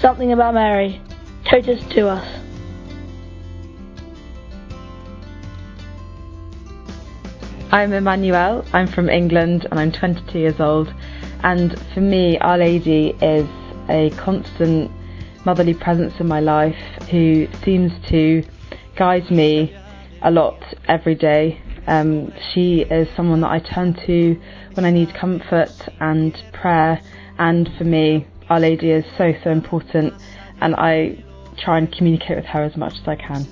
Something about Mary. Totus Tuus. I'm Emmanuelle, I'm from England and I'm 22 years old. And for me, Our Lady is a constant motherly presence in my life who seems to guide me a lot every day. Um, she is someone that I turn to when I need comfort and prayer. And for me, Our Lady is so, so important. And I try and communicate with her as much as I can.